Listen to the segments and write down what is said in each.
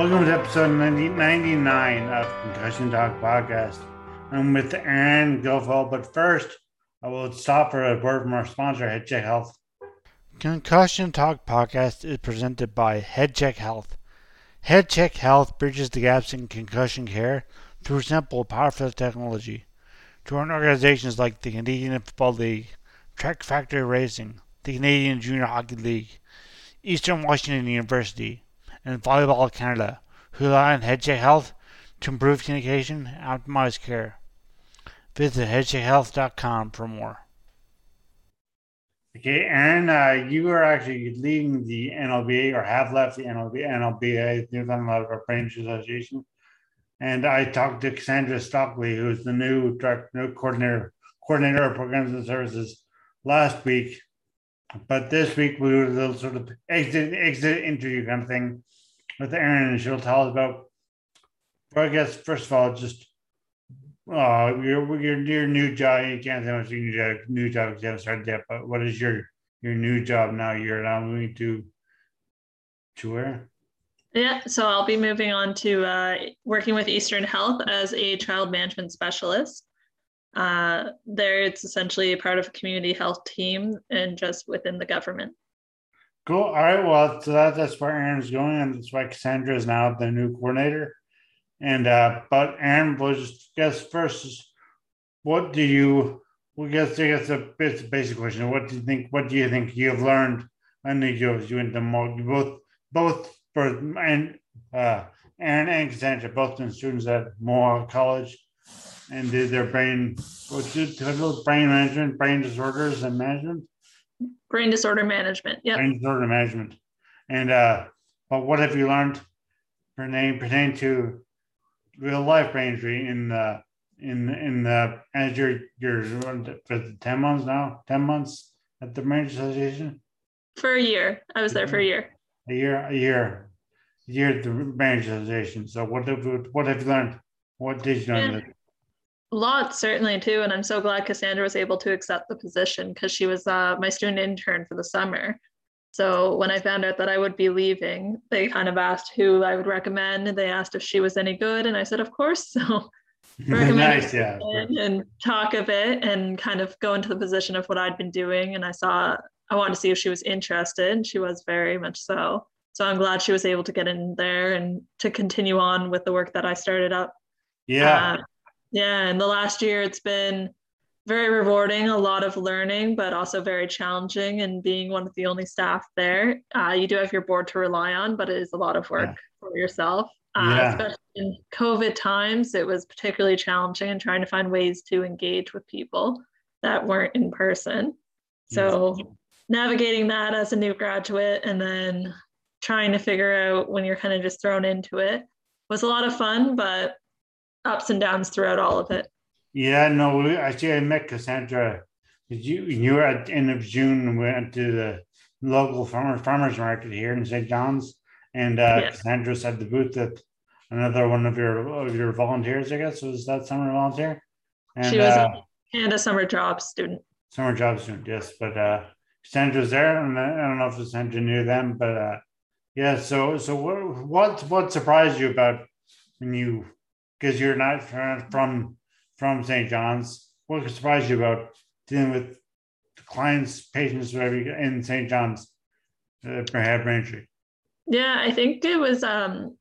Welcome to episode 99 of Concussion Talk Podcast. I'm with Aaron Gofeld, but first, I will stop for a word from our sponsor, HeadCheck Health. Concussion Talk Podcast is presented by HeadCheck Health. HeadCheck Health bridges the gaps in concussion care through simple, powerful technology. Join organizations like the Canadian Football League, Track Factory Racing, the Canadian Junior Hockey League, Eastern Washington University, and Volleyball Canada, who rely on HeadCheck Health to improve communication and optimize care. Visit headcheckhealth.com for more. Okay, Aaron, uh, you are actually leading the NLBA or have left the NLB, NLBA, New Zealand Medical Brain Association. And I talked to Cassandra Stockley, who's the new director, new coordinator, coordinator of programs and services last week. But this week we were a little sort of exit exit interview kind of thing with Erin, and she'll tell us about. Well, I guess first of all, just uh, your your your new job. You can't say much new job, new job you haven't started yet. But what is your your new job now? You're now moving to to where? Yeah, so I'll be moving on to uh, working with Eastern Health as a child management specialist. Uh, there, it's essentially a part of a community health team and just within the government. Cool. All right. Well, so that, that's where Aaron's going, and that's why Cassandra is now the new coordinator. And uh, but Aaron was just guess first, what do you? Well, guess I guess a, basic question. What do you think? What do you think you've learned? I know you you more, you both both for and uh, Aaron and Cassandra both been students at Mohawk College and did their brain what did brain management, brain disorders and management. Brain disorder management. Yeah. Brain disorder management. And uh, but what have you learned pertaining pertaining to real life brain injury in the in in the as you're you're for ten months now, ten months at the Brain Association? For a year. I was there for a year. A year, a year, a year at the Brain Association. So what have what have you learned? What did you learn? Yeah. Lots, certainly, too. And I'm so glad Cassandra was able to accept the position because she was uh, my student intern for the summer. So when I found out that I would be leaving, they kind of asked who I would recommend. They asked if she was any good. And I said, of course. So recommend nice, yeah. and talk a bit and kind of go into the position of what I'd been doing. And I saw, I wanted to see if she was interested. And she was very much so. So I'm glad she was able to get in there and to continue on with the work that I started up. Yeah. Uh, yeah, and the last year it's been very rewarding, a lot of learning, but also very challenging. And being one of the only staff there, uh, you do have your board to rely on, but it is a lot of work yeah. for yourself. Uh, yeah. Especially in COVID times, it was particularly challenging and trying to find ways to engage with people that weren't in person. So, yes. navigating that as a new graduate and then trying to figure out when you're kind of just thrown into it was a lot of fun, but ups and downs throughout all of it. Yeah, no, actually, I see I met Cassandra. You you were at the end of June and we went to the local farmer farmers market here in St. John's, and uh, yes. Cassandra said the booth that another one of your of your volunteers, I guess, was that summer volunteer. And, she was uh, And a summer job student. Summer job student, yes. But uh, Cassandra's there, and I don't know if Cassandra knew them, but uh, yeah. So, so what, what, what surprised you about when you, because you're not from from St. John's, what surprised you about dealing with clients, patients, whatever in St. John's, uh, perhaps Braintree? Yeah, I think it was um,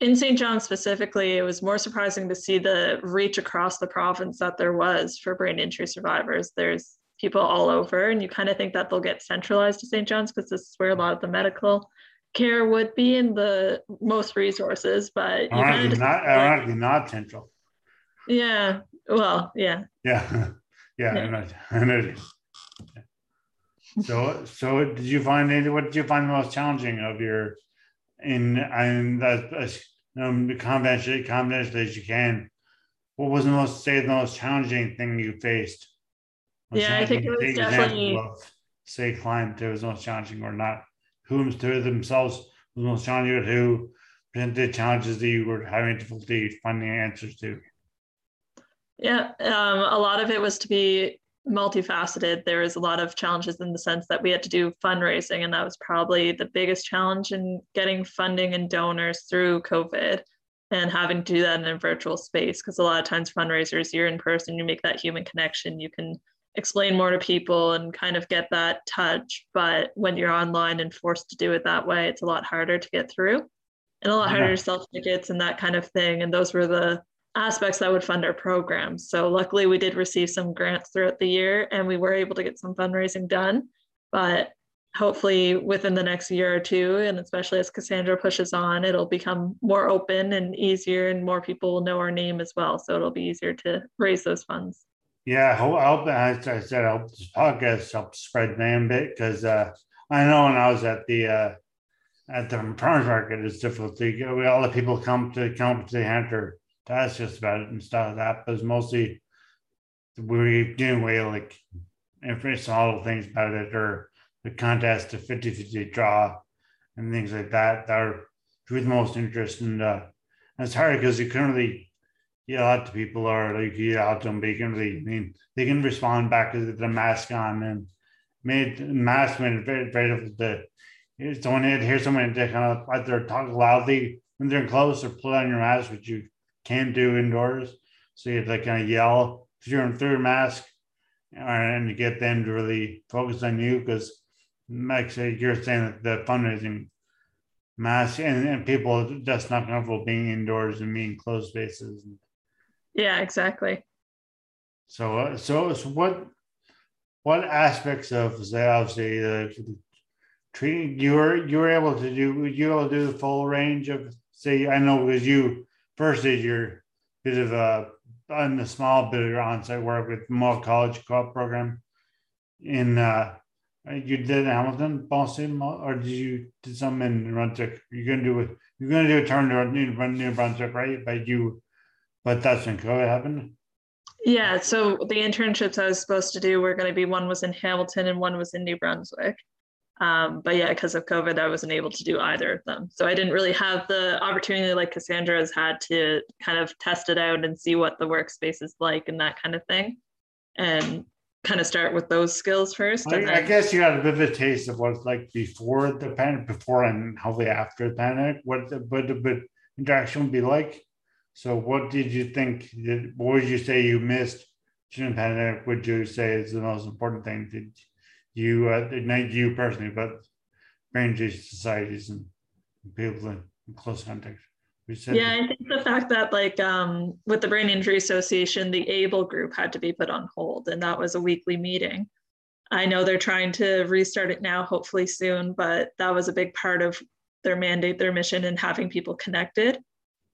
in St. John specifically, it was more surprising to see the reach across the province that there was for brain injury survivors. There's people all over, and you kind of think that they'll get centralized to St. John's because this is where a lot of the medical care would be in the most resources. But ironically, not, ironically not central. Yeah. Well, yeah. Yeah. Yeah. yeah. I know. So, so did you find any? What did you find the most challenging of your in and that um, the confidential, confidential as you can. What was the most, say, the most challenging thing you faced? Yeah, I think it was definitely. Say, client that was the most challenging or not. Whom to themselves was most challenging, who presented challenges that you were having difficulty finding answers to. Yeah, um, a lot of it was to be multifaceted. There was a lot of challenges in the sense that we had to do fundraising, and that was probably the biggest challenge in getting funding and donors through COVID and having to do that in a virtual space. Because a lot of times, fundraisers, you're in person, you make that human connection, you can explain more to people and kind of get that touch. But when you're online and forced to do it that way, it's a lot harder to get through and a lot harder to sell tickets and that kind of thing. And those were the aspects that would fund our programs. So luckily we did receive some grants throughout the year and we were able to get some fundraising done. But hopefully within the next year or two, and especially as Cassandra pushes on, it'll become more open and easier and more people will know our name as well. So it'll be easier to raise those funds. Yeah, I hope, as I said, I hope this podcast helps spread the name a bit because uh, I know when I was at the uh, at the farmers market, it's difficult to get all the people come to come to the hunter that's just about it and stuff like that. But it's mostly we're doing way like small things about it or the contest, the 50 50 draw and things like that that are with most interest. And, uh, it's hard because you can't really yell out to people are like yeah, out you can really, I mean, they can respond back with the mask on and made mask made it very, very to. Someone hear someone to kind of either talk loudly when they're close or put on your mask, which you can't do indoors. So you have to kind of yell if you're through a mask and to get them to really focus on you because like you're saying that the fundraising mask and, and people just not comfortable being indoors and being closed spaces. Yeah, exactly. So, uh, so, so what, what aspects of say obviously the treating you were you were able to do you able to do the full range of say I know because you first is your bit of a on the small bit of your on-site work with Mohawk College co-op program in uh you did Hamilton, Boston, or did you did some in New Brunswick? You're gonna do it. You're gonna do a turn to New, New Brunswick, right? But you, but that's when COVID happened. Yeah. So the internships I was supposed to do were going to be one was in Hamilton and one was in New Brunswick. Um, but yeah, because of COVID, I wasn't able to do either of them. So I didn't really have the opportunity like Cassandra has had to kind of test it out and see what the workspace is like and that kind of thing. And kind of start with those skills first. I, then... I, guess you got a bit of a taste of what it's like before the pandemic, before and hopefully after the pandemic, what the but the interaction would be like. So what did you think? What would you say you missed during the pandemic? Would you say is the most important thing? Did you, uh, not you personally, but brain injury societies and people in close contact. Yeah, I think the fact that like um, with the Brain Injury Association, the ABLE group had to be put on hold, and that was a weekly meeting. I know they're trying to restart it now, hopefully soon, but that was a big part of their mandate, their mission, and having people connected.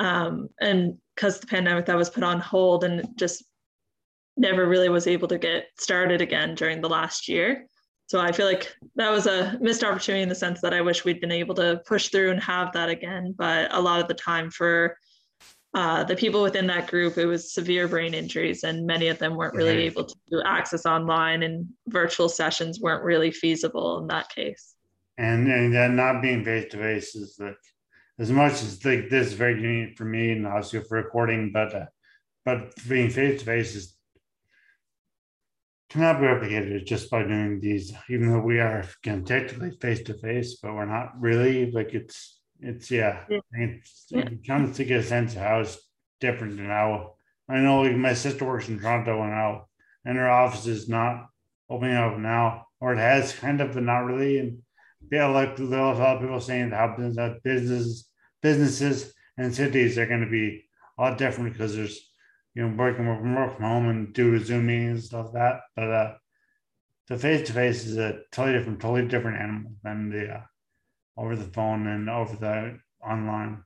Um, and because the pandemic that was put on hold and just never really was able to get started again during the last year. So I feel like that was a missed opportunity in the sense that I wish we'd been able to push through and have that again. But a lot of the time for uh, the people within that group, it was severe brain injuries, and many of them weren't really able to access online, and virtual sessions weren't really feasible in that case. And and then not being face to face is like as much as like this is very unique for me and also for recording, but uh, but being face to face is cannot be replicated just by doing these, even though we are can technically face to face, but we're not really. Like it's it's yeah, yeah. it's you kind to get a sense of how it's different than how I know like my sister works in Toronto and how and her office is not opening up now, or it has kind of, but not really. And yeah, like a lot of people saying how business businesses businesses and cities are going to be a lot different because there's you know, working from work from home and do Zoom meetings and stuff like that. But uh, the face to face is a totally different, totally different animal than the uh, over the phone and over the online.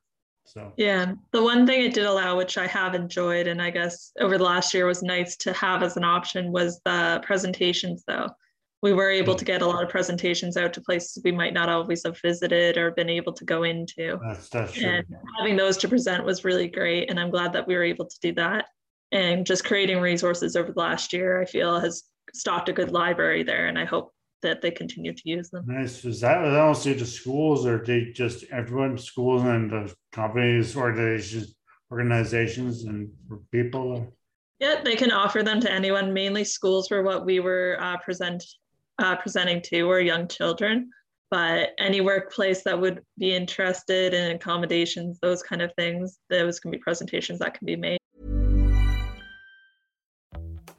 So yeah, the one thing it did allow, which I have enjoyed, and I guess over the last year was nice to have as an option, was the presentations. Though we were able to get a lot of presentations out to places we might not always have visited or been able to go into. That's, that's true. And having those to present was really great, and I'm glad that we were able to do that and just creating resources over the last year, I feel has stocked a good library there, and I hope that they continue to use them. Nice. Is that also to schools, or they just everyone, schools and the companies, organizations, organizations, and people? Yeah, they can offer them to anyone. Mainly schools were what we were uh, present uh, presenting to, or young children. But any workplace that would be interested in accommodations, those kind of things, those can be presentations that can be made.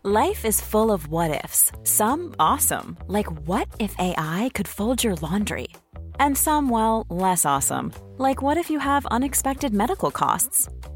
Life is full of what ifs, some awesome, like what if AI could fold your laundry? And some, well, less awesome, like what if you have unexpected medical costs?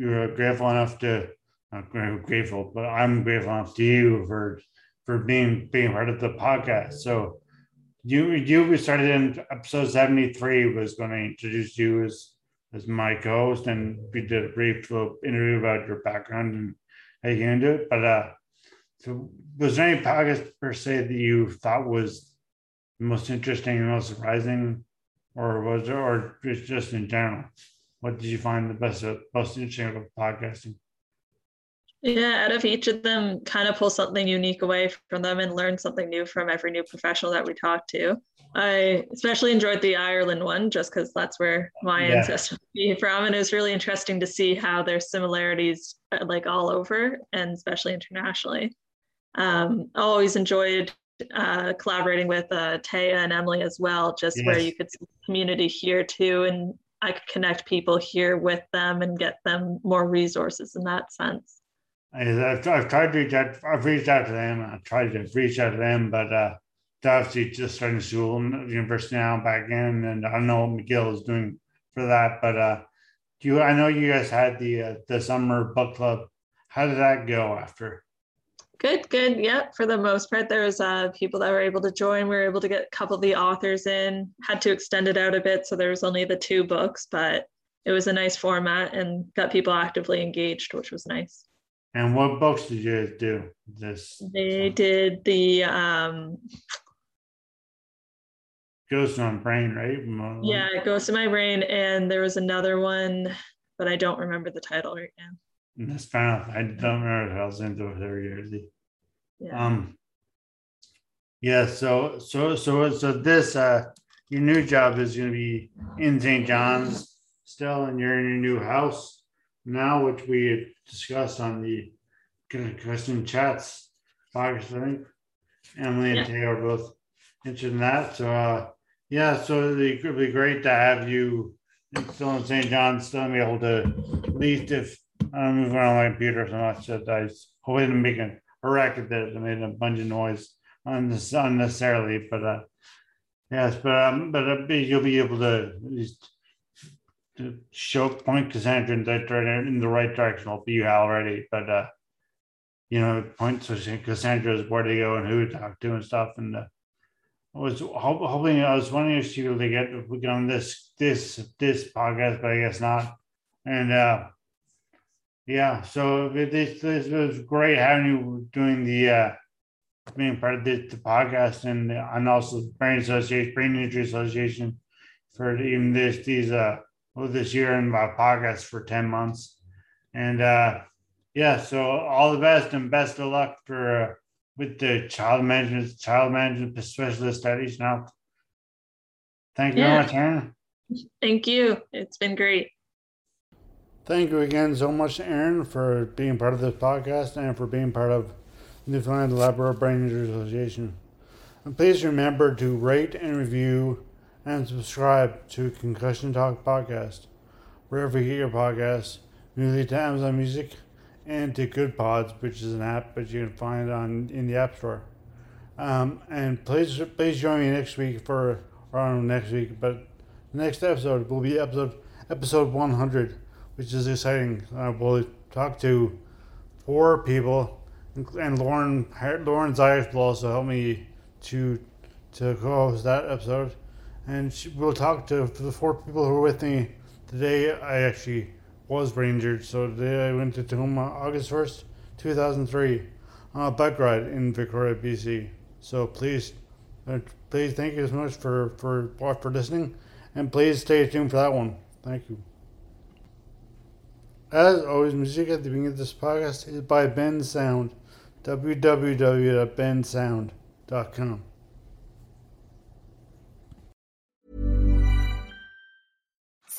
you're grateful enough to not grateful, but I'm grateful enough to you for for being being part of the podcast. So you you started in episode 73 was going to introduce you as as my co-host and we did a brief interview about your background and how you can do it. But uh so was there any podcast per se that you thought was most interesting and most surprising or was there or just in general? What did you find the best uh, most interesting about podcasting? Yeah, out of each of them, kind of pull something unique away from them and learn something new from every new professional that we talk to. I especially enjoyed the Ireland one just because that's where my yeah. ancestors came from. And it was really interesting to see how there's similarities like all over and especially internationally. Um, I always enjoyed uh, collaborating with uh, Taya and Emily as well, just yes. where you could see community here too and I could connect people here with them and get them more resources in that sense. I've, I've tried to reach out, I've reached out to them, I've tried to reach out to them, but uh, obviously just starting school and university now back in, and I don't know what McGill is doing for that, but uh, do you? I know you guys had the uh, the summer book club. How did that go after? Good, good. Yeah, for the most part, there was uh, people that were able to join. We were able to get a couple of the authors in. Had to extend it out a bit, so there was only the two books, but it was a nice format and got people actively engaged, which was nice. And what books did you do? This they did the um, Ghost in My Brain, right? Yeah, it goes to my brain, and there was another one, but I don't remember the title right now. That's fair enough. I don't remember if I was into it every year. Yeah. Um. Yeah. So so so so this uh your new job is going to be in St. John's still, and you're in your new house now, which we discussed on the Concussion Chats podcast. I think Emily and Yeah. Tay are both interested in that. So uh, yeah, so it would be great to have you still in St. John's, still be able to at least if I'm moving around my computer so much that I hopefully didn't make a, racket that made a bunch of noise unnecessarily. But uh, yes, but um, but uh, you'll be able to at least to show point Cassandra in, dire- in the right direction. Be you already, but uh, you know, point to Cassandra's where to go and who to talk to and stuff. And uh, I was ho- hoping I was wondering if she would get get on this this this podcast, but I guess not. And uh, yeah, so this this was great having you doing the uh, being part of the, the podcast and and also Brain Association, Brain Injury Association for even this these uh well, this year and my podcast for 10 months. And uh yeah, so all the best and best of luck for uh, with the child management child management specialist at Eastern. Thank you Yeah. very much, Aaron. Thank you. It's been great. Thank you again so much, Aaron, for being part of this podcast and for being part of Newfoundland Labrador Brain Injury Association. And please remember to rate and review and subscribe to Concussion Talk Podcast, wherever you get your podcasts, newly to Amazon Music and to Goodpods, which is an app that you can find on in the App Store. Um, and please please join me next week for or next week, but next episode will be episode episode 100, which is exciting. Uh, we'll talk to four people, and Lauren Lauren Zayas will also help me to to co-host that episode, and she, we'll talk to the four people who were with me today. I actually was brain injured, so today I went to Tacoma August first, two thousand three, on a bike ride in Victoria, BC. So please, uh, please thank you so much for for for listening, and please stay tuned for that one. Thank you. As always, music at the beginning of this podcast is by Bensound. www.bensound.com.